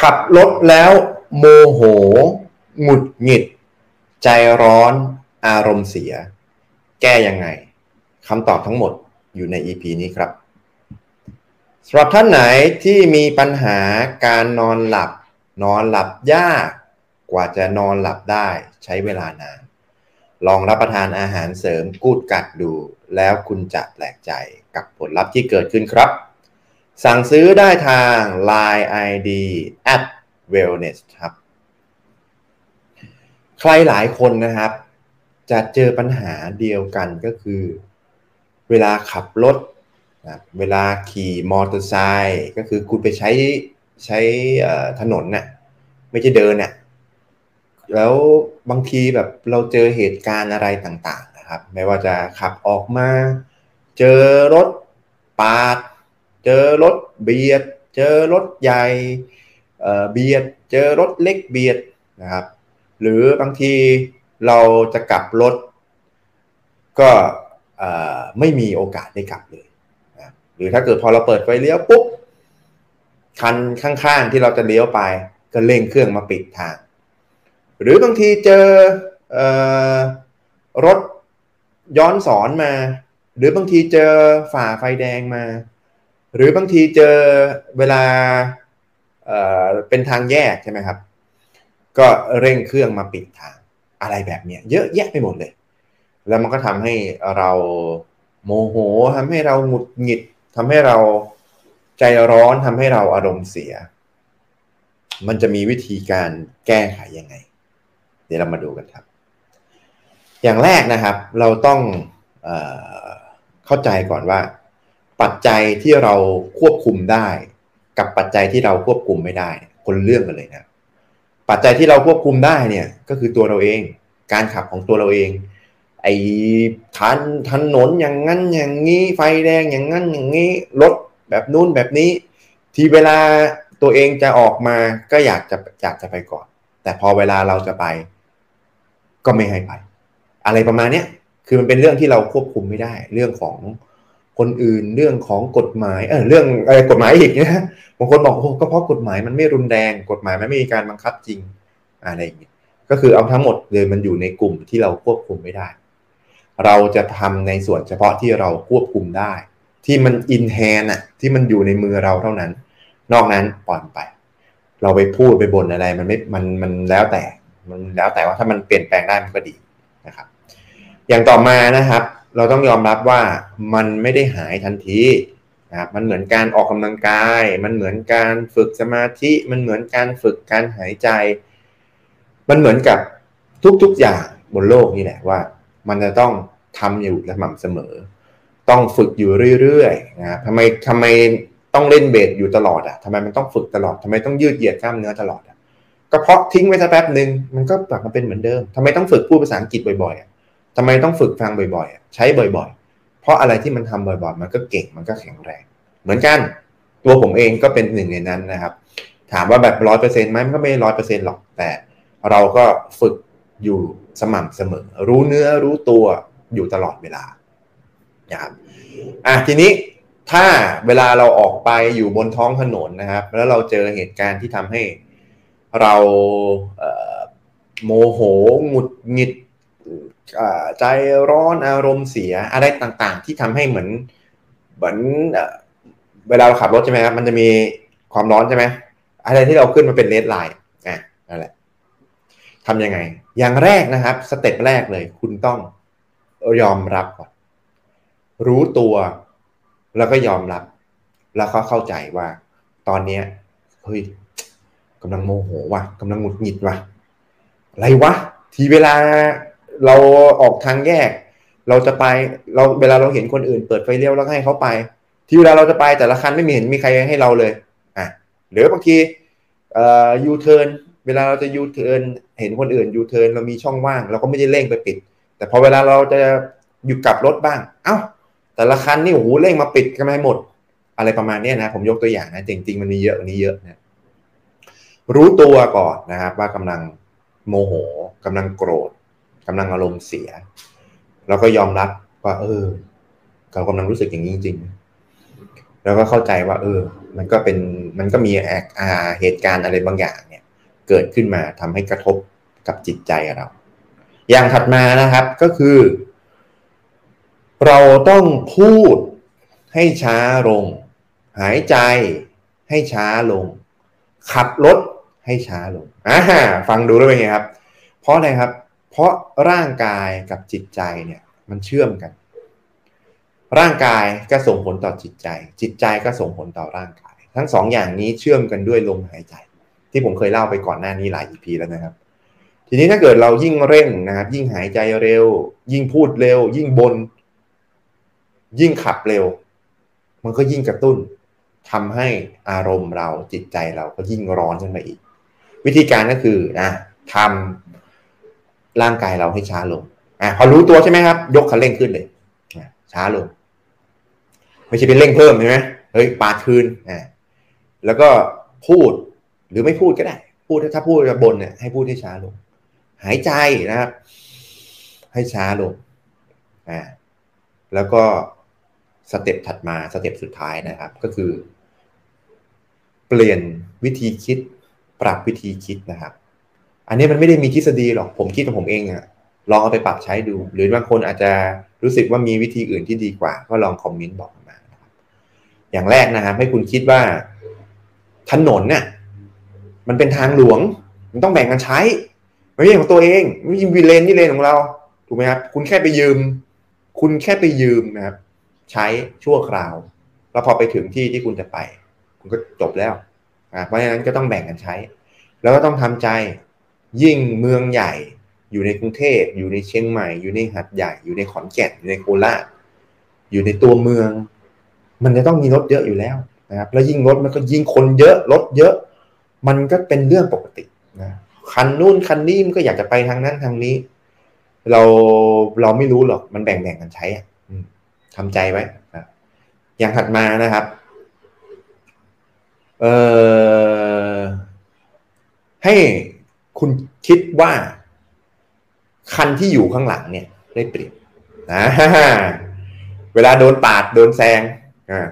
ขับรถแล้วโมโห หงุดหงิด ใจร้อน อารมณ์เสีย แก้ยังไงคำตอบทั้งหมดอยู่ใน EP นี้ครับสำหรับท่านไหนที่มีปัญหาการนอนหลับ นอนหลับยาก กว่าจะนอนหลับได้ใช้เวลานาน ลองรับประทานอาหารเสริมกูดกัดดู แล้วคุณจะแปลกใจกับผลลัพธ์ที่เกิดขึ้นครับ สั่งซื้อได้ทาง Line ID at wellness ครับ ใครหลายคนนะครับ จะเจอปัญหาเดียวกันก็คือ เวลาขับรถนะเวลาขี่มอเตอร์ไซค์ก็คือคุณไปใช้ใช้ถนนน่ะไม่ใช่เดินน่ะแล้วบางทีแบบเราเจอเหตุการณ์อะไรต่าง ๆ นะครับ ไม่ว่าจะขับออกมา เจอรถปาด เจอรถเบียด เจอรถใหญ่เบียด เจอรถเล็กเบียดนะครับ หรือบางทีเราจะกลับรถ ก็ไม่มีโอกาสได้กลับเลยนะหรือถ้าเกิดพอเราเปิดไฟเลี้ยวปุ๊บคันข้างๆที่เราจะเลี้ยวไป ก็เร่งเครื่องมาปิดทาง หรือบางทีเจออรถย้อนสอนมา หรือบางทีเจอฝ่าไฟแดงมา หรือบางทีเจอเวลาเเป็นทางแยกใช่ไหมครับ ก็เร่งเครื่องมาปิดทางอะไรแบบนี้เยอะแยะไปหมดเลย แล้วมันก็ทำให้เราโมโหทำให้เราหงุดหงิดทำให้เราใจร้อนทำให้เราอารมณ์เสีย มันจะมีวิธีการแก้ไขยังไง เดี๋ยวเรามาดูกันครับ อย่างแรกนะครับ เราต้องเอเข้าใจก่อนว่า ปัจจัยที่เราควบคุมได้ กับปัจจัยที่เราควบคุมไม่ได้คนเรื่องกันเลยนะปัจจัยที่เราควบคุมได้เนี่ยก็คือตัวเราเอง การขับของตัวเราเอง ไอ้ทันถนนอย่างนั้นอย่างนี้ ไฟแดงอย่างนั้นอย่างนี้รถแบบนู้นแบบนี้ ที่เวลาตัวเองจะออกมาก็อยากจะอยากจะไปก่อน แต่พอเวลาเราจะไป ก็ไม่ให้ไป อะไรประมาณเนี้ยคือมันเป็นเรื่องที่เราควบคุมไม่ได้ เรื่องของ คนอื่นเรื่องของกฎหมายเออเรื่องอะไรกฎหมายอีกนะบางคนบอกโอ้ก็เพราะกฎหมายมันไม่รุนแรง กฎหมายมันไม่มีการบังคับจริงอะไรอย่างเงี้ยก็คือเอาทั้งหมดเลยมันอยู่ในกลุ่มที่เราควบคุมไม่ได้ เราจะทำในส่วนเฉพาะที่เราควบคุมได้ ที่มันอินแฮนอะที่มันอยู่ในมือเราเท่านั้น นอกนั้นปล่อยไป เราไปพูดไปบ่นอะไรมันไม่มันมันแล้วแต่มันแล้วแต่ว่าถ้ามันเปลี่ยนแปลงได้มันก็ดีนะครับ อย่างต่อมานะครับ เราต้องยอมรับว่ามันไม่ได้หายทันทีนะครับมันเหมือนการออกกำลังกาย มันเหมือนการฝึกสมาธิ มันเหมือนการฝึกการหายใจ มันเหมือนกับทุกๆอย่างบนโลกนี่แหละว่า มันจะต้องทำอยู่สม่ำเสมอ ต้องฝึกอยู่เรื่อยๆนะทำไมทำไมต้องเล่นเบสอยู่ตลอดอะทำไมมันต้องฝึกตลอดทำไมต้องยืดเหยียดกล้ามเนื้อตลอดอะก็เพราะทิ้งไว้สักแป๊บหนึ่งมันก็กลับมาเป็นเหมือนเดิมทำไมต้องฝึกพูดภาษาอังกฤษบ่อยๆ ทำไมต้องฝึกฟังบ่อยๆ ใช้บ่อยๆ เพราะอะไรที่มันทำบ่อยๆ มันก็เก่ง มันก็แข็งแรง เหมือนกัน ตัวผมเองก็เป็นหนึ่งในนั้นนะครับ ถามว่าแบบร้อยเปอร์เซ็นต์ไหมมันก็ไม่ร้อยเปอร์เซ็นต์หรอก แต่เราก็ฝึกอยู่สม่ำเสมอ รู้เนื้อรู้ตัวอยู่ตลอดเวลานะครับอะทีนี้ถ้าเวลาเราออกไปอยู่บนท้องถนนนะครับ แล้วเราเจอเหตุการณ์ที่ทำให้เราโมโหหงุดหงิด ใจร้อนอารมณ์เสียอะไรต่างๆ ที่ทำให้เหมือนเหมือนเวลาเราขับรถใช่ไหมครับมันจะมีความร้อนใช่ไหมอะไรที่เราขึ้นมาเป็น red line อะนั่นแหละทำยังไง อย่างแรกนะครับ step แรกเลย คุณต้องยอมรับก่อนรู้ตัว แล้วก็ยอมรับ แล้วก็เข้าใจว่า ตอนนี้เฮ้ยกำลังโมโหว่ะกำลังหงุดหงิดว่ะอะไรวะ ทีเวลา เราออกทางแยก เราจะไปเราเวลาเราเห็นคนอื่นเปิดไฟเลี้ยวแล้วให้เขาไป ทีเวลาเราจะไปแต่ละคันไม่มีเห็นมีใครให้เราเลยอะหรือบางทีเอ่อยูเทิร์นเวลาเราจะยูเทิร์นเห็นคนอื่นยูเทิร์นเรามีช่องว่าง เราก็ไม่ได้เร่งไปปิด แต่พอเวลาเราจะหยุดกลับรถบ้าง เอ้า แต่ละคันนี่โอ้โหเร่งมาปิดกันไม่หมด อะไรประมาณนี้นะ ผมยกตัวอย่างนะจริงๆมันมีเยอะกว่านี้เยอะนะรู้ตัวก่อนนะครับว่ากำลังโมโหกำลังโกรธ กำลังอารมณ์เสีย แล้วก็ยอมรับว่า เออเรากำลังรู้สึกอย่างนี้จริงๆแล้วก็เข้าใจว่า เออ มันก็เป็นมันก็มีอาเหตุการณ์อะไรบางอย่าง เนี่ย เกิดขึ้นมาทำให้กระทบกับจิตใจเรา อย่างถัดมานะครับก็คือ เราต้องพูดให้ช้าลง หายใจให้ช้าลง ขับรถให้ช้าลงอ่าฟังดูแล้วเป็นไงครับ เพราะอะไรครับ เพราะร่างกายกับจิตใจเนี่ยมันเชื่อมกัน ร่างกายก็ส่งผลต่อจิตใจ จิตใจก็ส่งผลต่อร่างกาย ทั้งสองอย่างนี้เชื่อมกันด้วยลมหายใจ ที่ผมเคยเล่าไปก่อนหน้านี้หลาย EP แล้วนะครับ ทีนี้ถ้าเกิดเรายิ่งเร่งนะครับ ยิ่งหายใจเร็ว ยิ่งพูดเร็ว ยิ่งบน ยิ่งขับเร็ว มันก็ยิ่งกระตุ้นทำให้อารมณ์เราจิตใจเราก็ยิ่งร้อนขึ้นมาอีก วิธีการก็คือนะทำ ร่างกายเราให้ช้าลงอะพอรู้ตัวใช่ไหมครับ ยกคันเร่งขึ้นเลยช้าลง ไม่ใช่เป็นเร่งเพิ่มใช่ไหมเฮ้ยปาดคืนอ่าแล้วก็พูดหรือไม่พูดก็ได้ พูดถ้าพูดบนเนี่ยให้พูดให้ช้าลง หายใจนะครับ ให้ช้าลงอ่าแล้วก็ step ถัดมา step สุดท้ายนะครับ ก็คือ เปลี่ยนวิธีคิด ปรับวิธีคิดนะครับ อันนี้มันไม่ได้มีทฤษฎีหรอกผมคิดของผมเองอะลองเอาไปปรับใช้ดู หรือบางคนอาจจะรู้สึกว่ามีวิธีอื่นที่ดีกว่า ก็ลอง comment บอกมาอย่างแรกนะครับให้คุณคิดว่า ถนนเนี่ยมันเป็นทางหลวง มันต้องแบ่งกันใช้ไม่ใช่ของตัวเองไม่ใช่วีเลนที่เลนของเราถูกไหมครับคุณแค่ไปยืม คุณแค่ไปยืมนะครับ ใช้ชั่วคราว แล้วพอไปถึงที่ที่คุณจะไป คุณก็จบแล้วเพราะฉะนั้นก็ต้องแบ่งกันใช้ แล้วก็ต้องทำใจ ยิ่งเมืองใหญ่ อยู่ในกรุงเทพอยู่ในเชียงใหม่ อยู่ในหัดใหญ่ อยู่ในขอนแก่นอยู่ในโคราชอยู่ในตัวเมือง มันจะต้องมีรถเยอะอยู่แล้วนะครับ แล้วยิ่งรถมันก็ยิ่งคนเยอะรถเยอะ มันก็เป็นเรื่องปกตินะคันนู่นคันนี้มันก็อยากจะไปทางนั้นทางนี้ เราเราไม่รู้หรอกมันแบ่งแบ่งกันใช้อะทำใจไว้นะอย่างถัดมานะครับเอ่อให้ คุณคิดว่า คันที่อยู่ข้างหลังเนี่ย ได้เปรียบนะเวลาโดนปาดโดนแซงอ่า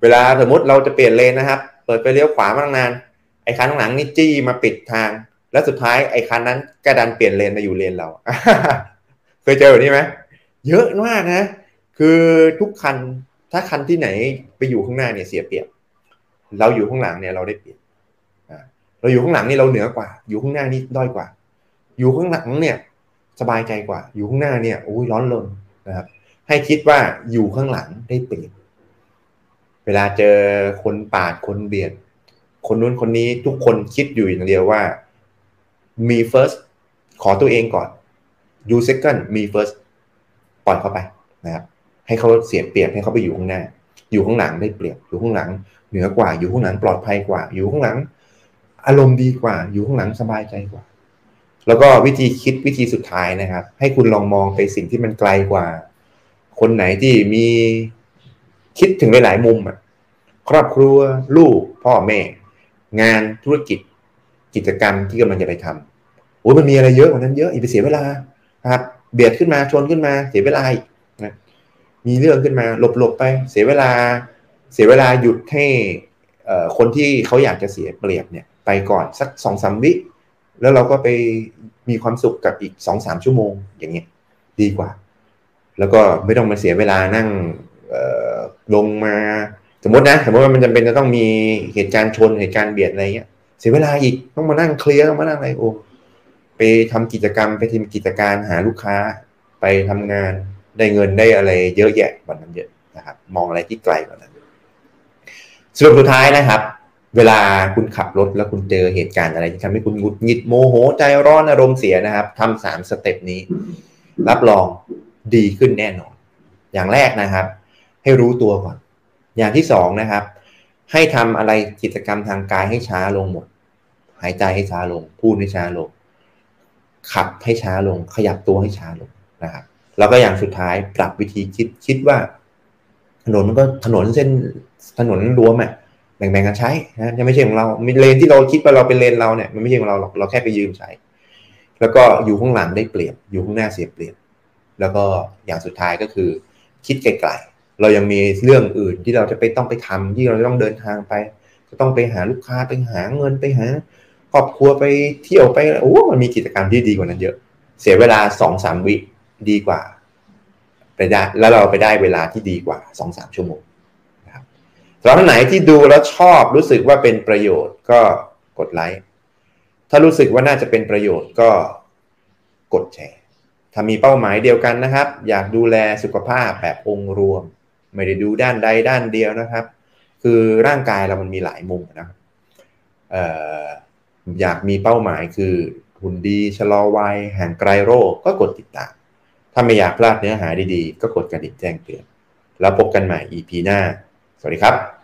เวลาสมมติเราจะเปลี่ยนเลนนะครับ เปิดไปเลี้ยวขวามาตั้งนาน ไอ้คันข้างหลังนี่จี้มาปิดทาง แล้วสุดท้ายไอ้คันนั้นกระดันเปลี่ยนเลนมาอยู่เลนเรา เคยเจอแบบนี้ไหมเยอะมากนะ คือทุกคันถ้าคันที่ไหนไปอยู่ข้างหน้าเนี่ยเสียเปรียบ เราอยู่ข้างหลังเนี่ยเราได้เปรียบ เราอยู่ข้างหลังนี่เราเหนือกว่า อยู่ข้างหน้านี่ด้อยกว่า อยู่ข้างหลังเนี่ยสบายใจกว่า อยู่ข้างหน้าเนี่ยโอ้ยร้อนรนนะครับ ให้คิดว่าอยู่ข้างหลังได้เปรียบเวลาเจอคนปาดคนเบียดคนนู้นคนนี้ทุกคนคิดอยู่อย่างเดียวว่ามี first ขอตัวเองก่อน you second มี first ปล่อยเข้าไปนะครับ ให้เขาเสียเปรียบให้เขาไปอยู่ข้างหน้า อยู่ข้างหลังได้เปรียบอยู่ข้างหลัง เหนือกว่าอยู่ข้างหลังปลอดภัยกว่า อยู่ข้างหลัง อารมณ์ดีกว่า อยู่ข้างหลังสบายใจกว่า แล้วก็วิธีคิดวิธีสุดท้ายนะครับ ให้คุณลองมองไปสิ่งที่มันไกลกว่า คนไหนที่มีคิดถึงหลายๆมุมอะครอบครัว ลูก พ่อแม่ งานธุรกิจ กิจกรรมที่กำลังจะไปทำโอ้ยมันมีอะไรเยอะกว่านั้นเยอะอีกไปเสียเวลาครับ เบียดขึ้นมาชนขึ้นมา เสียเวลาอีกนะมีเรื่องขึ้นมาหลบๆไป เสียเวลา เสียเวลาหยุดให้คนที่เขาอยากจะเสียเปรียบเนี่ย ไปก่อนสักสองสามวิแล้วเราก็ไปมีความสุขกับอีกสองสามชั่วโมงอย่างเงี้ยดีกว่า แล้วก็ไม่ต้องมาเสียเวลานั่งลงมา สมมตินะสมมติว่ามันจำเป็นจะต้องมีเหตุการณ์ชนเหตุการณ์เบียดอะไรเงี้ยเสียเวลาอีกต้องมานั่งเคลียร์ต้องมานั่งอะไรโอ้ไปทำกิจกรรมไปทีมกิจการหาลูกค้าไปทำงานได้เงินได้อะไร เยอะแยะกว่านั้นเยอะนะครับ มองอะไรที่ไกลกว่านั้นสรุปสุดท้ายนะครับ เวลาคุณขับรถแล้วคุณเจอเหตุการณ์อะไรที่ทำให้คุณหงุดหงิดโมโหใจร้อนอารมณ์เสียนะครับทำสามสเต็ปนี้ รับรองดีขึ้นแน่นอน อย่างแรกนะครับ ให้รู้ตัวก่อน อย่างที่สองนะครับ ให้ทำอะไรกิจกรรมทางกายให้ช้าลงหมด หายใจให้ช้าลง พูดให้ช้าลง ขับให้ช้าลง ขยับตัวให้ช้าลงนะครับ แล้วก็อย่างสุดท้ายปรับวิธีคิดคิดว่า ถนนมันก็ถนนเส้นถนนรวมอะ แบ่งๆกันใช้นะยังไม่ใช่ของเราเลนที่เราคิดว่าเราเป็นเลนเราเนี่ยมันไม่ใช่ของเราหรอกเราแค่ไปยืมใช้ แล้วก็อยู่ข้างหลังได้เปรียบอยู่ข้างหน้าเสียเปรียบแล้วก็อย่างสุดท้ายก็คือคิดไกลๆเรายังมีเรื่องอื่นที่เราจะไปต้องไปทำที่เราต้องเดินทางไปจะต้องไปหาลูกค้าไปหาเงินไปหาครอบครัวไปเที่ยวไปโอ้มันมีกิจกรรมที่ดีกว่านั้นเยอะ เสียเวลาสองสามวิดีกว่าไปได้แล้วเราไปได้เวลาที่ดีกว่าสองสามชั่วโมง สำหรับไหนที่ดูแล้วชอบรู้สึกว่าเป็นประโยชน์ก็กดไลค์ ถ้ารู้สึกว่าน่าจะเป็นประโยชน์ก็กดแชร์ ถ้ามีเป้าหมายเดียวกันนะครับ อยากดูแลสุขภาพแบบองค์รวม ไม่ได้ดูด้านใดด้านเดียวนะครับ คือร่างกายเรามันมีหลายมุมนะครับอยากมีเป้าหมายคือหุ่นดีชะลอวัยห่างไกลโรคก็กดติดตาม ถ้าไม่อยากพลาดเนื้อหาดีๆ ก็กดกระดิ่งแจ้งเตือน แล้วพบกันใหม่ EP หน้า สวัสดีครับ